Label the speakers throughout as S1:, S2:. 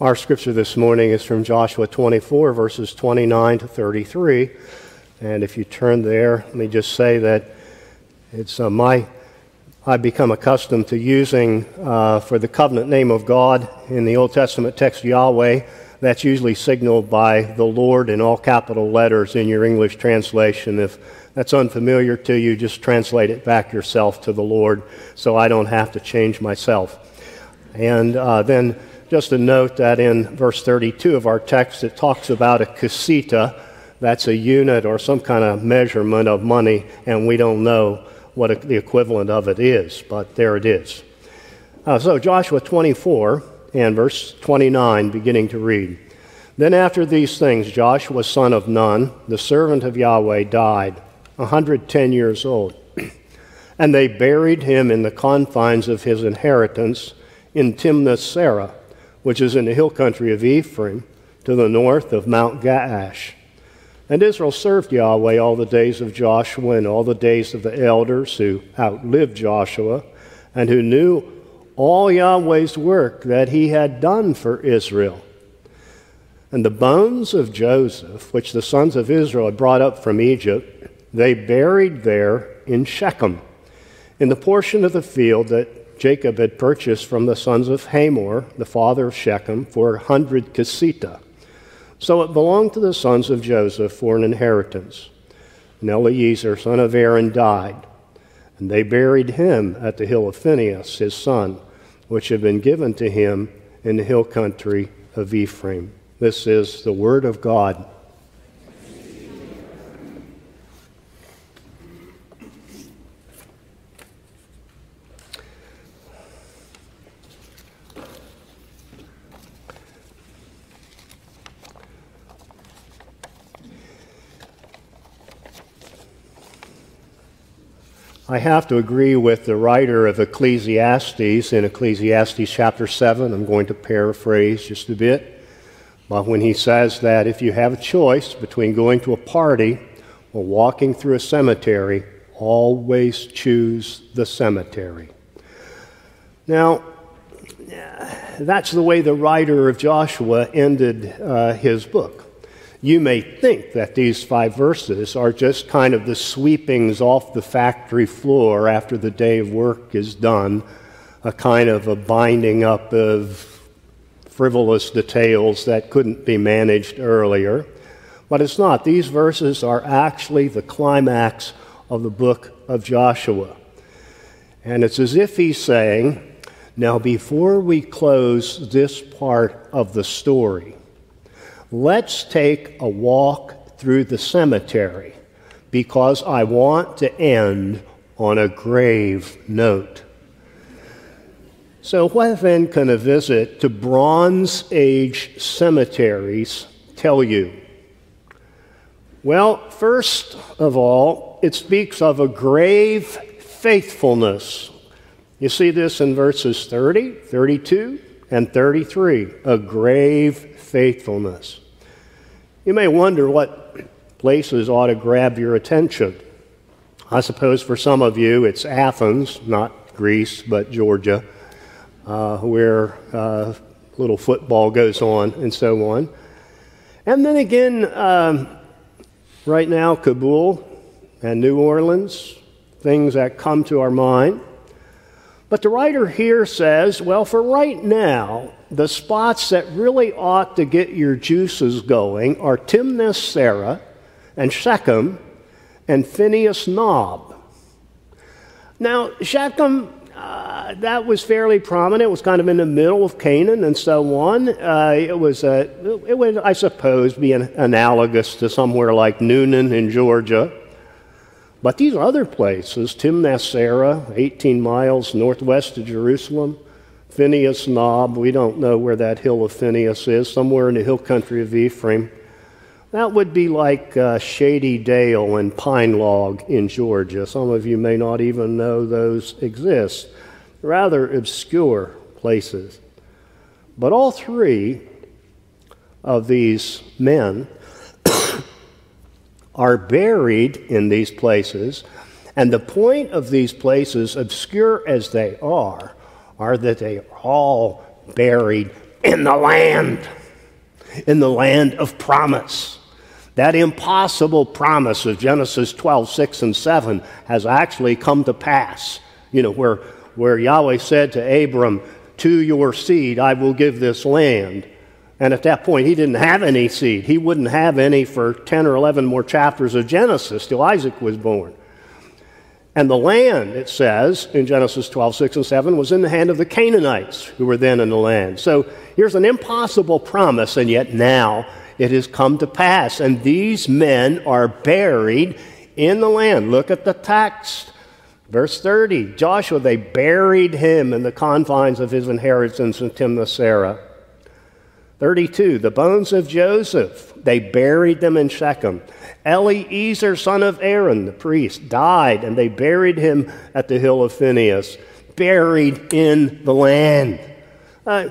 S1: Our scripture this morning is from Joshua 24, verses 29 to 33. And if you turn there, let me just say that it's uh, my, I've become accustomed to using uh, for the covenant name of God in the Old Testament text Yahweh. That's usually signaled by the Lord in all capital letters in your English translation. If that's unfamiliar to you, just translate it back yourself to the Lord so I don't have to change myself. And uh, then just a note that in verse 32 of our text, it talks about a kesita. That's a unit or some kind of measurement of money, and we don't know what the equivalent of it is, but there it is. Uh, so, Joshua 24 and verse 29, beginning to read. Then, after these things, Joshua, son of Nun, the servant of Yahweh, died, 110 years old. and they buried him in the confines of his inheritance in Timnath Serah which is in the hill country of Ephraim, to the north of Mount Gaash. And Israel served Yahweh all the days of Joshua and all the days of the elders who outlived Joshua and who knew all Yahweh's work that he had done for Israel. And the bones of Joseph, which the sons of Israel had brought up from Egypt, they buried there in Shechem, in the portion of the field that Jacob had purchased from the sons of Hamor, the father of Shechem, for a hundred kesita. So it belonged to the sons of Joseph for an inheritance. And Eleazar, son of Aaron, died, and they buried him at the hill of Phinehas, his son, which had been given to him in the hill country of Ephraim. This is the word of God. I have to agree with the writer of Ecclesiastes in Ecclesiastes chapter 7. I'm going to paraphrase just a bit. But when he says that if you have a choice between going to a party or walking through a cemetery, always choose the cemetery. Now, that's the way the writer of Joshua ended uh, his book. You may think that these five verses are just kind of the sweepings off the factory floor after the day of work is done, a kind of a binding up of frivolous details that couldn't be managed earlier. But it's not. These verses are actually the climax of the book of Joshua. And it's as if he's saying, now before we close this part of the story, let's take a walk through the cemetery because I want to end on a grave note. So, what then can a visit to Bronze Age cemeteries tell you? Well, first of all, it speaks of a grave faithfulness. You see this in verses 30, 32, and 33 a grave faithfulness. You may wonder what places ought to grab your attention. I suppose for some of you it's Athens, not Greece, but Georgia, uh, where uh, little football goes on and so on. And then again, um, right now, Kabul and New Orleans, things that come to our mind. But the writer here says, well, for right now, the spots that really ought to get your juices going are Timnath Serah and Shechem and Phineas Nob. Now, Shechem, uh, that was fairly prominent. It was kind of in the middle of Canaan and so on. Uh, it was, uh, it would, I suppose, be an, analogous to somewhere like Newnan in Georgia. But these other places, Timnath Serah, 18 miles northwest of Jerusalem, Phineas Nob, we don't know where that hill of Phineas is, somewhere in the hill country of Ephraim. That would be like uh, Shady Dale and Pine Log in Georgia. Some of you may not even know those exist. Rather obscure places. But all three of these men are buried in these places. And the point of these places, obscure as they are, are that they are all buried in the land, in the land of promise. That impossible promise of Genesis 12, 6 and 7 has actually come to pass. You know, where, where Yahweh said to Abram, To your seed I will give this land. And at that point, he didn't have any seed. He wouldn't have any for 10 or 11 more chapters of Genesis till Isaac was born. And the land, it says in Genesis 12, 6 and 7, was in the hand of the Canaanites who were then in the land. So here's an impossible promise, and yet now it has come to pass. And these men are buried in the land. Look at the text. Verse 30 Joshua, they buried him in the confines of his inheritance in Timnath 32 The bones of Joseph, they buried them in Shechem. Eleazar, son of Aaron, the priest, died, and they buried him at the hill of Phinehas, buried in the land. Uh,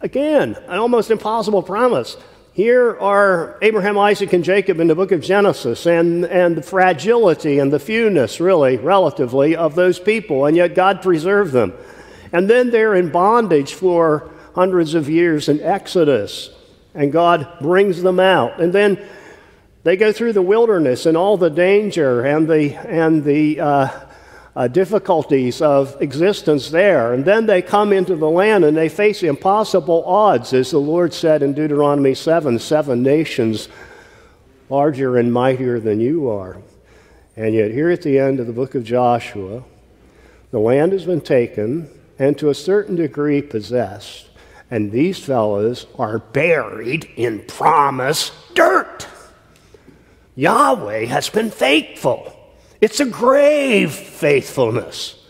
S1: again, an almost impossible promise. Here are Abraham, Isaac, and Jacob in the book of Genesis, and, and the fragility and the fewness, really, relatively, of those people, and yet God preserved them. And then they're in bondage for hundreds of years in Exodus, and God brings them out. And then they go through the wilderness and all the danger and the, and the uh, uh, difficulties of existence there. And then they come into the land and they face impossible odds, as the Lord said in Deuteronomy 7 seven nations larger and mightier than you are. And yet, here at the end of the book of Joshua, the land has been taken and to a certain degree possessed. And these fellows are buried in promised dirt. Yahweh has been faithful. It's a grave faithfulness.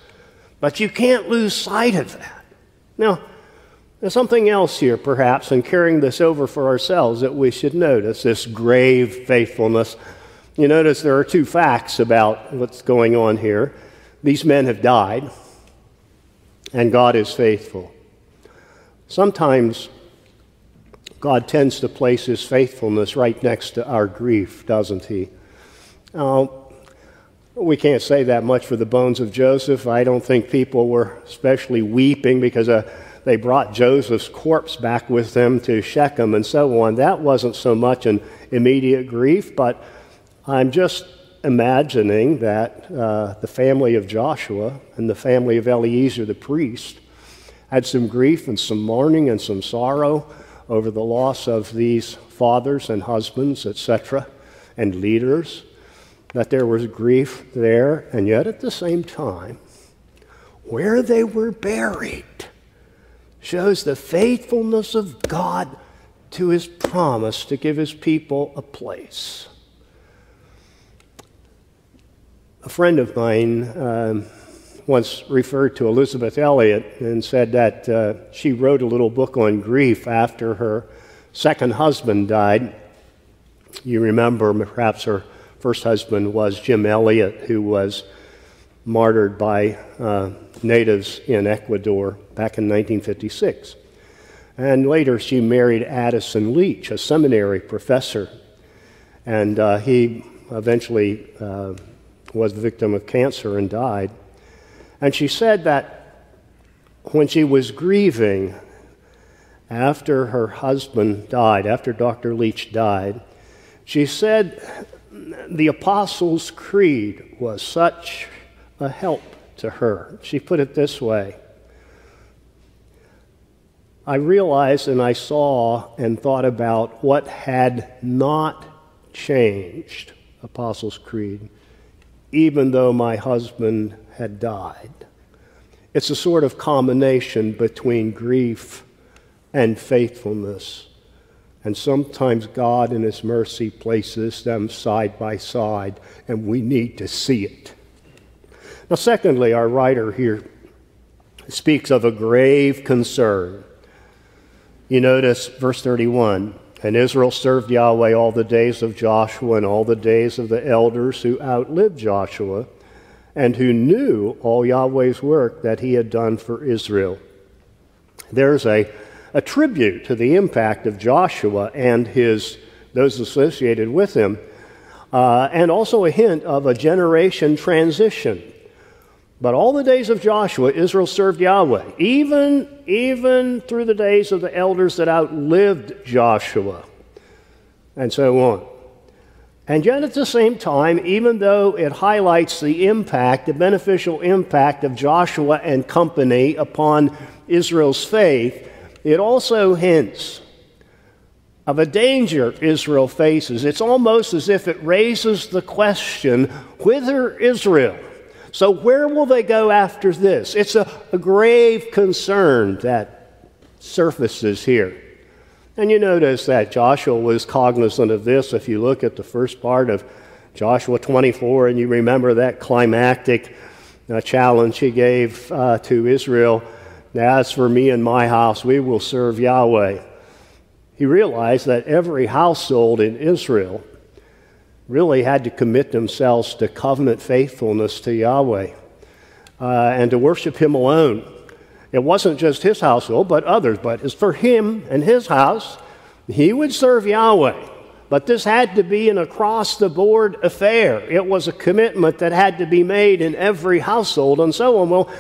S1: But you can't lose sight of that. Now, there's something else here, perhaps, in carrying this over for ourselves that we should notice this grave faithfulness. You notice there are two facts about what's going on here. These men have died, and God is faithful. Sometimes God tends to place his faithfulness right next to our grief, doesn't he? Uh, we can't say that much for the bones of Joseph. I don't think people were especially weeping because uh, they brought Joseph's corpse back with them to Shechem and so on. That wasn't so much an immediate grief, but I'm just imagining that uh, the family of Joshua and the family of Eleazar the priest had some grief and some mourning and some sorrow over the loss of these fathers and husbands, etc., and leaders that there was grief there, and yet at the same time, where they were buried shows the faithfulness of God to his promise to give his people a place. A friend of mine um, once referred to Elisabeth Elliot and said that uh, she wrote a little book on grief after her second husband died. You remember perhaps her first husband was Jim Elliot, who was martyred by uh, natives in Ecuador back in 1956. And later she married Addison Leitch, a seminary professor. And uh, he eventually uh, was the victim of cancer and died. And she said that when she was grieving after her husband died, after Dr. Leitch died, she said the Apostles' Creed was such a help to her. She put it this way I realized and I saw and thought about what had not changed, Apostles' Creed, even though my husband had died. It's a sort of combination between grief and faithfulness. And sometimes God, in His mercy, places them side by side, and we need to see it. Now, secondly, our writer here speaks of a grave concern. You notice verse 31 And Israel served Yahweh all the days of Joshua and all the days of the elders who outlived Joshua and who knew all Yahweh's work that he had done for Israel. There's a a tribute to the impact of Joshua and his, those associated with him, uh, and also a hint of a generation transition. But all the days of Joshua, Israel served Yahweh, even, even through the days of the elders that outlived Joshua, and so on. And yet, at the same time, even though it highlights the impact, the beneficial impact of Joshua and company upon Israel's faith, it also hints of a danger Israel faces. It's almost as if it raises the question whither Israel? So, where will they go after this? It's a, a grave concern that surfaces here. And you notice that Joshua was cognizant of this if you look at the first part of Joshua 24 and you remember that climactic uh, challenge he gave uh, to Israel. As for me and my house, we will serve Yahweh. He realized that every household in Israel really had to commit themselves to covenant faithfulness to Yahweh uh, and to worship Him alone. It wasn't just his household, but others. But as for him and his house, he would serve Yahweh. But this had to be an across the board affair. It was a commitment that had to be made in every household and so on. Well,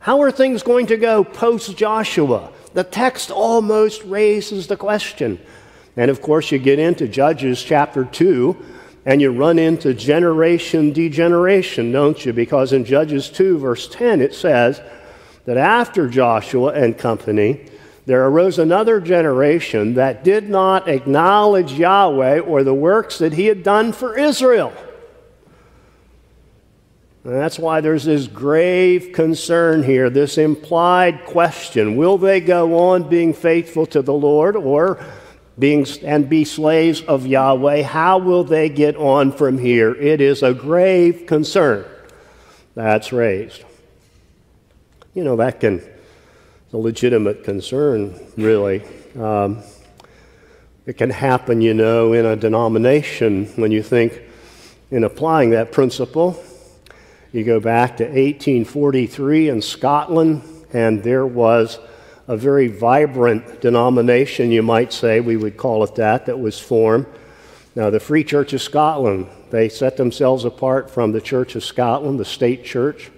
S1: how are things going to go post Joshua? The text almost raises the question. And of course, you get into Judges chapter 2, and you run into generation degeneration, don't you? Because in Judges 2, verse 10, it says, that after Joshua and company, there arose another generation that did not acknowledge Yahweh or the works that he had done for Israel. And that's why there's this grave concern here, this implied question will they go on being faithful to the Lord or being and be slaves of Yahweh? How will they get on from here? It is a grave concern that's raised you know, that can, a legitimate concern, really. Um, it can happen, you know, in a denomination when you think in applying that principle. You go back to 1843 in Scotland, and there was a very vibrant denomination, you might say, we would call it that, that was formed. Now, the Free Church of Scotland, they set themselves apart from the Church of Scotland, the state church.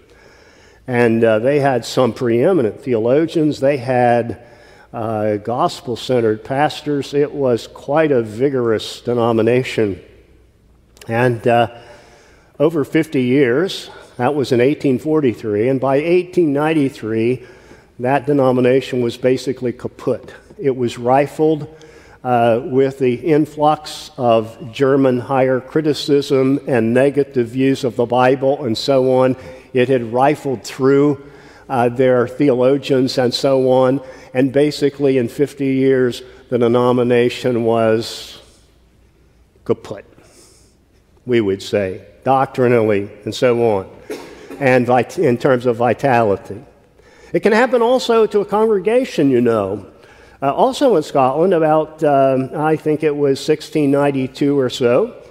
S1: And uh, they had some preeminent theologians. They had uh, gospel centered pastors. It was quite a vigorous denomination. And uh, over 50 years, that was in 1843, and by 1893, that denomination was basically kaput. It was rifled uh, with the influx of German higher criticism and negative views of the Bible and so on. It had rifled through uh, their theologians and so on. And basically, in 50 years, the denomination was kaput, we would say, doctrinally and so on, and in terms of vitality. It can happen also to a congregation, you know. Uh, also in Scotland, about, um, I think it was 1692 or so,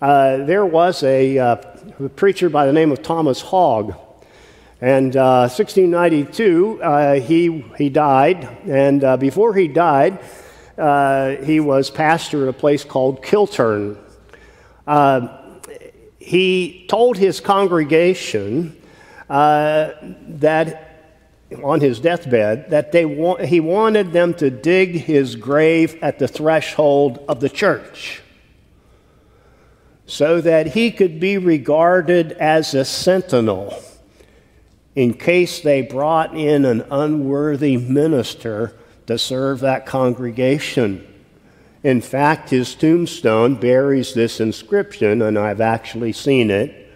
S1: uh, there was a uh, a preacher by the name of Thomas Hogg. And uh, 1692, uh, he, he died. And uh, before he died, uh, he was pastor at a place called Kiltearn. Uh, he told his congregation uh, that on his deathbed that they wa- he wanted them to dig his grave at the threshold of the church so that he could be regarded as a sentinel in case they brought in an unworthy minister to serve that congregation. In fact, his tombstone bears this inscription, and I've actually seen it.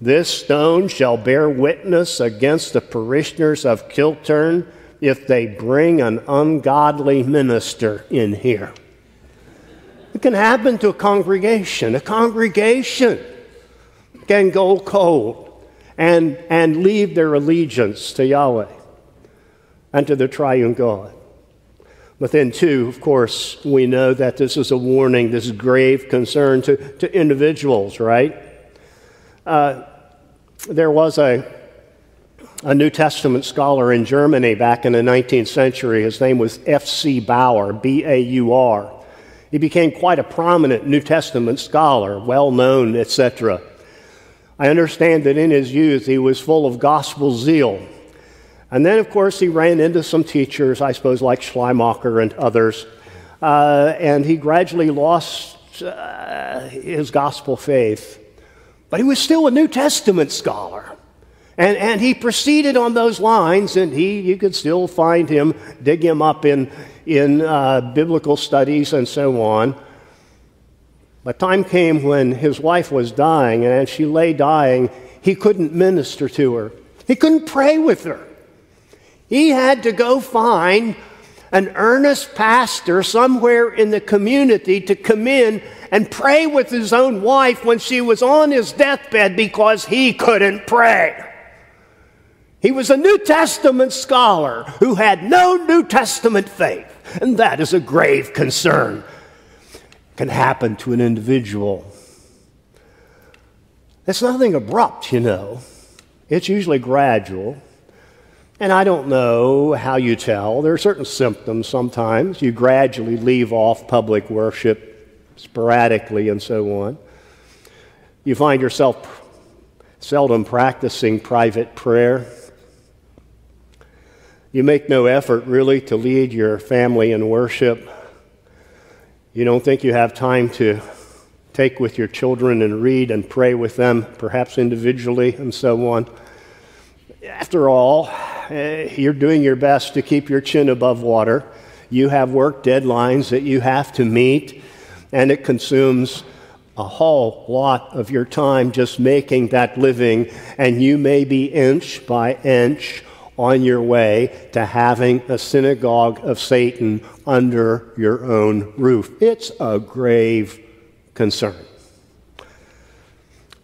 S1: This stone shall bear witness against the parishioners of Kiltearn if they bring an ungodly minister in here. It can happen to a congregation. A congregation can go cold and, and leave their allegiance to Yahweh and to the triune God. But then, too, of course, we know that this is a warning, this is grave concern to, to individuals, right? Uh, there was a, a New Testament scholar in Germany back in the 19th century. His name was F.C. Baur, B A U R. He became quite a prominent New Testament scholar, well known, etc. I understand that in his youth he was full of gospel zeal. And then, of course, he ran into some teachers, I suppose, like Schleiermacher and others, uh, and he gradually lost uh, his gospel faith. But he was still a New Testament scholar. And, and he proceeded on those lines, and he, you could still find him, dig him up in, in uh, biblical studies and so on. But time came when his wife was dying, and as she lay dying, he couldn't minister to her. He couldn't pray with her. He had to go find an earnest pastor somewhere in the community to come in and pray with his own wife when she was on his deathbed because he couldn't pray. He was a New Testament scholar who had no New Testament faith, and that is a grave concern. It Can happen to an individual. It's nothing abrupt, you know. It's usually gradual. And I don't know how you tell. There are certain symptoms sometimes. You gradually leave off public worship sporadically and so on. You find yourself seldom practicing private prayer. You make no effort really to lead your family in worship. You don't think you have time to take with your children and read and pray with them, perhaps individually and so on. After all, Eh, you're doing your best to keep your chin above water. You have work deadlines that you have to meet, and it consumes a whole lot of your time just making that living, and you may be inch by inch on your way to having a synagogue of Satan under your own roof. It's a grave concern.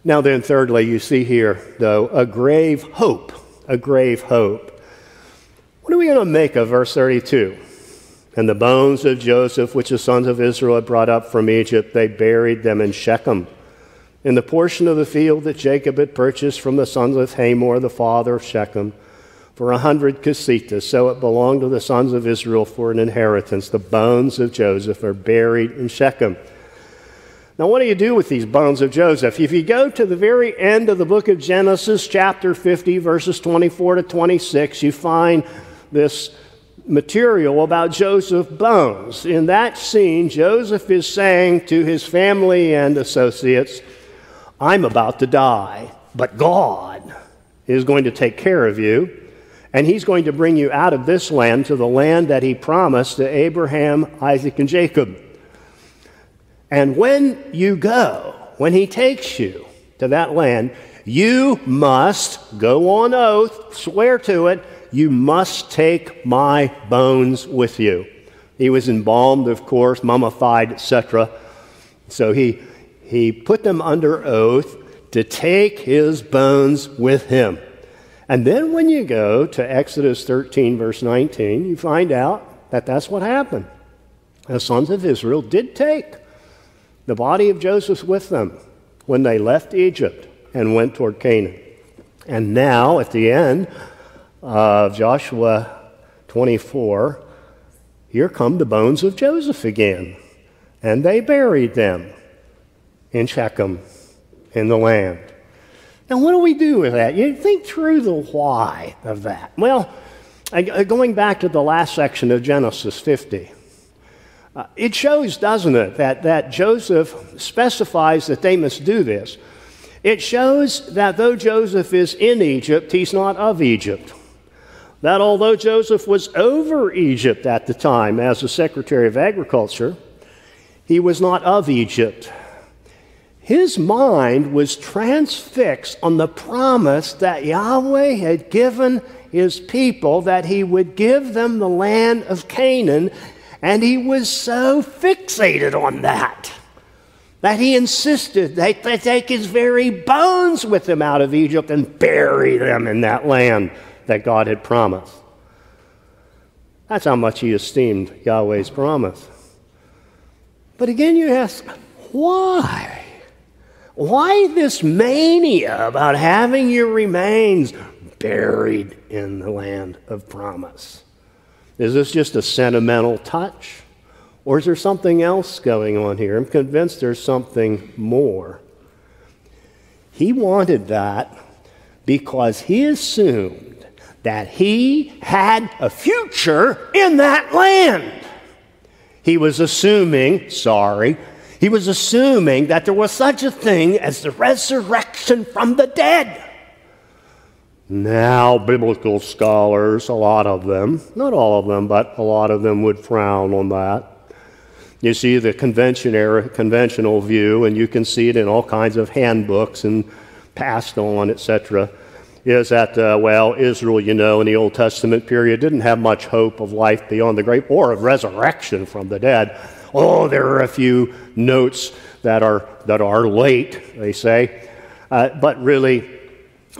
S1: Now, then, thirdly, you see here, though, a grave hope a grave hope. What are we going to make of verse 32? And the bones of Joseph, which the sons of Israel had brought up from Egypt, they buried them in Shechem, in the portion of the field that Jacob had purchased from the sons of Hamor, the father of Shechem, for a hundred kesitas. So it belonged to the sons of Israel for an inheritance. The bones of Joseph are buried in Shechem. Now, what do you do with these bones of Joseph? If you go to the very end of the book of Genesis, chapter 50, verses 24 to 26, you find this material about Joseph's bones. In that scene, Joseph is saying to his family and associates, I'm about to die, but God is going to take care of you, and He's going to bring you out of this land to the land that He promised to Abraham, Isaac, and Jacob. And when you go, when he takes you to that land, you must go on oath, swear to it, you must take my bones with you. He was embalmed, of course, mummified, etc. So he, he put them under oath to take his bones with him. And then when you go to Exodus 13, verse 19, you find out that that's what happened. The sons of Israel did take the body of Joseph with them when they left Egypt and went toward Canaan. And now, at the end of Joshua 24, here come the bones of Joseph again. And they buried them in Shechem, in the land. Now, what do we do with that? You think through the why of that. Well, going back to the last section of Genesis 50, uh, it shows, doesn't it, that, that Joseph specifies that they must do this. It shows that though Joseph is in Egypt, he's not of Egypt. That although Joseph was over Egypt at the time as the Secretary of Agriculture, he was not of Egypt. His mind was transfixed on the promise that Yahweh had given his people that he would give them the land of Canaan and he was so fixated on that that he insisted they, they take his very bones with him out of Egypt and bury them in that land that God had promised. That's how much he esteemed Yahweh's promise. But again, you ask, why? Why this mania about having your remains buried in the land of promise? Is this just a sentimental touch? Or is there something else going on here? I'm convinced there's something more. He wanted that because he assumed that he had a future in that land. He was assuming, sorry, he was assuming that there was such a thing as the resurrection from the dead. Now, biblical scholars, a lot of them, not all of them, but a lot of them would frown on that. You see the conventional view, and you can see it in all kinds of handbooks and passed on, etc., is that, uh, well, Israel, you know, in the Old Testament period didn't have much hope of life beyond the grave or of resurrection from the dead. Oh, there are a few notes that are, that are late, they say. Uh, but really,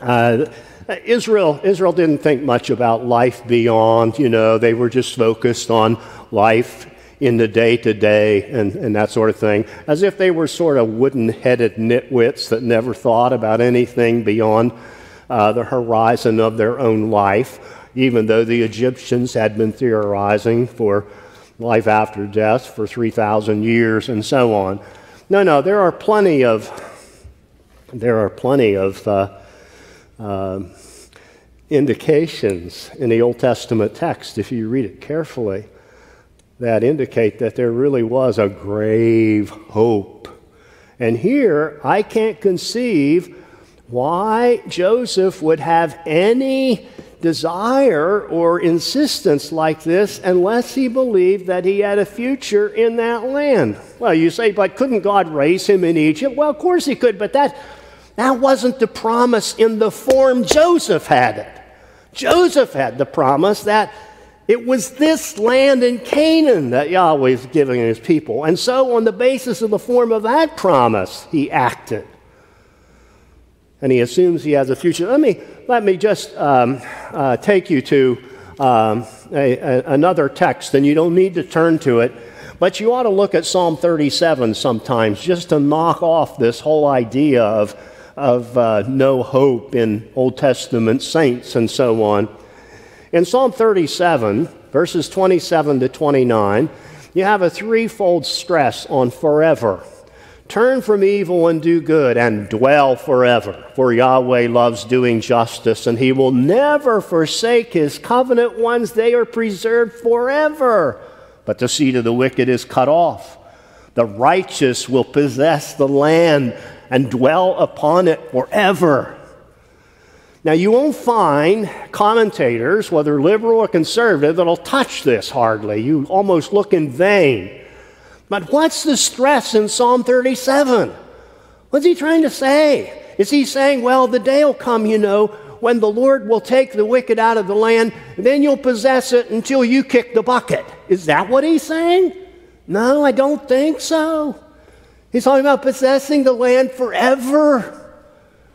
S1: uh, Israel, Israel didn't think much about life beyond, you know, they were just focused on life in the day to day and that sort of thing, as if they were sort of wooden headed nitwits that never thought about anything beyond uh, the horizon of their own life, even though the Egyptians had been theorizing for life after death for 3,000 years and so on. No, no, there are plenty of, there are plenty of uh, uh, indications in the Old Testament text, if you read it carefully, that indicate that there really was a grave hope. And here, I can't conceive why Joseph would have any desire or insistence like this unless he believed that he had a future in that land. Well, you say, but couldn't God raise him in Egypt? Well, of course he could, but that, that wasn't the promise in the form Joseph had it. Joseph had the promise that it was this land in Canaan that Yahweh was giving his people. And so, on the basis of the form of that promise, he acted. And he assumes he has a future. Let me, let me just um, uh, take you to um, a, a, another text, and you don't need to turn to it. But you ought to look at Psalm 37 sometimes just to knock off this whole idea of, of uh, no hope in Old Testament saints and so on. In Psalm 37, verses 27 to 29, you have a threefold stress on forever. Turn from evil and do good and dwell forever. For Yahweh loves doing justice, and he will never forsake his covenant ones. They are preserved forever. But the seed of the wicked is cut off. The righteous will possess the land and dwell upon it forever. Now, you won't find commentators, whether liberal or conservative, that'll touch this hardly. You almost look in vain. But what's the stress in Psalm 37? What's he trying to say? Is he saying, well, the day will come, you know, when the Lord will take the wicked out of the land, then you'll possess it until you kick the bucket? Is that what he's saying? No, I don't think so. He's talking about possessing the land forever.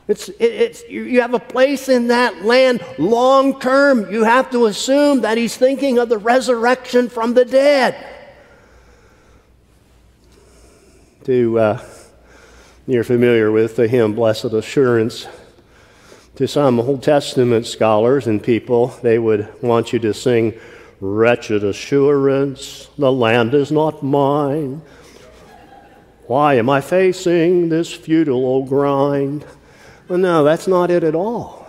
S1: It's, it, it's, you have a place in that land long term. You have to assume that he's thinking of the resurrection from the dead. To, uh, you're familiar with the hymn Blessed Assurance. To some Old Testament scholars and people, they would want you to sing, Wretched assurance, the land is not mine. Why am I facing this futile old grind? Well, no, that's not it at all.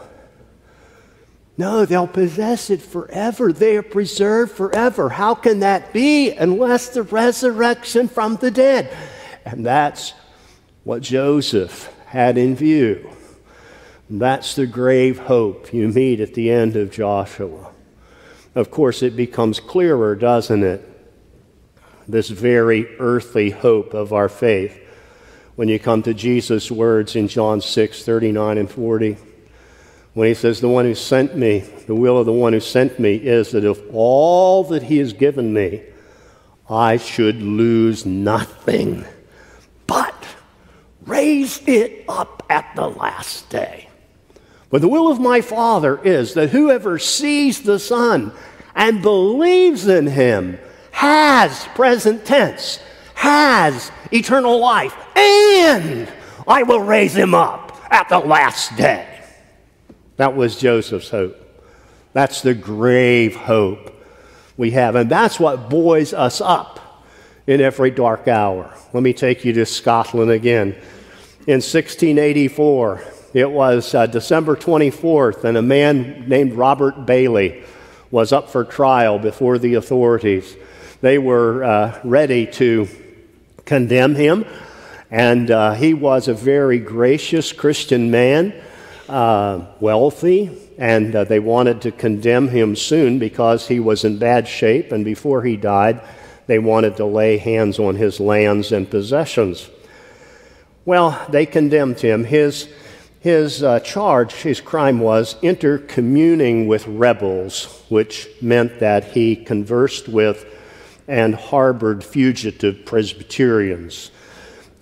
S1: No, they'll possess it forever. They are preserved forever. How can that be unless the resurrection from the dead? And that's what Joseph had in view. That's the grave hope you meet at the end of Joshua. Of course, it becomes clearer, doesn't it? This very earthly hope of our faith when you come to Jesus' words in John 6 39 and 40. When he says, The one who sent me, the will of the one who sent me is that of all that he has given me, I should lose nothing, but raise it up at the last day. But the will of my Father is that whoever sees the Son and believes in him has, present tense, has eternal life, and I will raise him up at the last day. That was Joseph's hope. That's the grave hope we have. And that's what buoys us up in every dark hour. Let me take you to Scotland again. in 1684. It was uh, December 24th, and a man named Robert Baillie was up for trial before the authorities. They were uh, ready to condemn him, and uh, he was a very gracious Christian man, uh, wealthy, and uh, they wanted to condemn him soon because he was in bad shape, and before he died, they wanted to lay hands on his lands and possessions. Well, they condemned him. His, his uh, charge, his crime was intercommuning with rebels, which meant that he conversed with and harbored fugitive Presbyterians.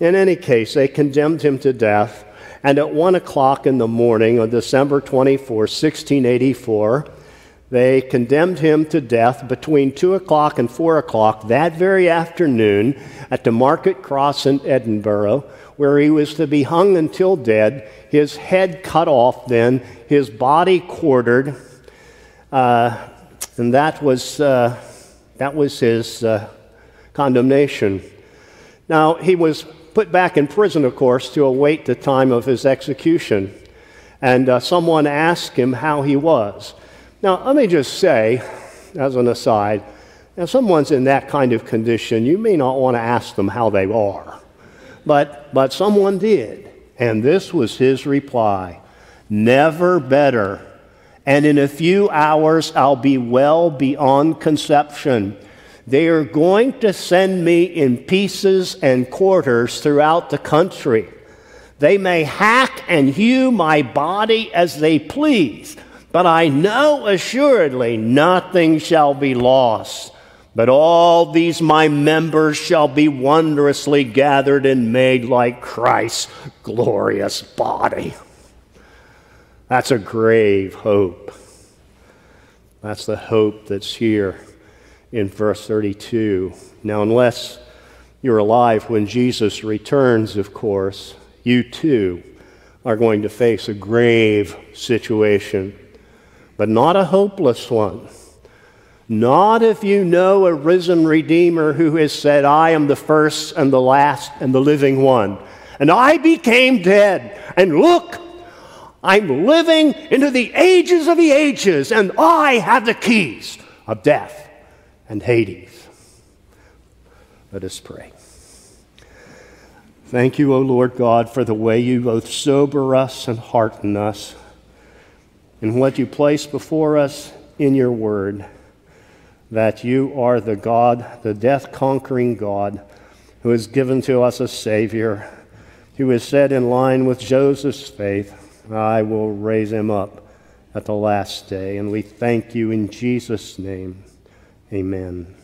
S1: In any case, they condemned him to death, and at one o'clock in the morning on December 24, 1684, they condemned him to death between 2 o'clock and 4 o'clock that very afternoon at the Market Cross in Edinburgh, where he was to be hung until dead, his head cut off, then his body quartered. Uh, and that was, uh, that was his uh, condemnation. Now, he was put back in prison, of course, to await the time of his execution. And uh, someone asked him how he was. Now, let me just say, as an aside, if someone's in that kind of condition, you may not want to ask them how they are. But, but someone did. And this was his reply Never better. And in a few hours, I'll be well beyond conception. They are going to send me in pieces and quarters throughout the country. They may hack and hew my body as they please but I know assuredly nothing shall be lost, but all these my members shall be wondrously gathered and made like Christ's glorious body. That's a grave hope. That's the hope that's here in verse 32. Now, unless you're alive when Jesus returns, of course, you too are going to face a grave situation but not a hopeless one. Not if you know a risen Redeemer who has said, I am the first and the last and the living one. And I became dead. And look, I'm living into the ages of the ages, and I have the keys of death and Hades. Let us pray. Thank you, O Lord God, for the way you both sober us and hearten us in what you place before us in your word that you are the God, the death conquering God, who has given to us a Savior, who has said in line with Joseph's faith, I will raise him up at the last day. And we thank you in Jesus' name. Amen.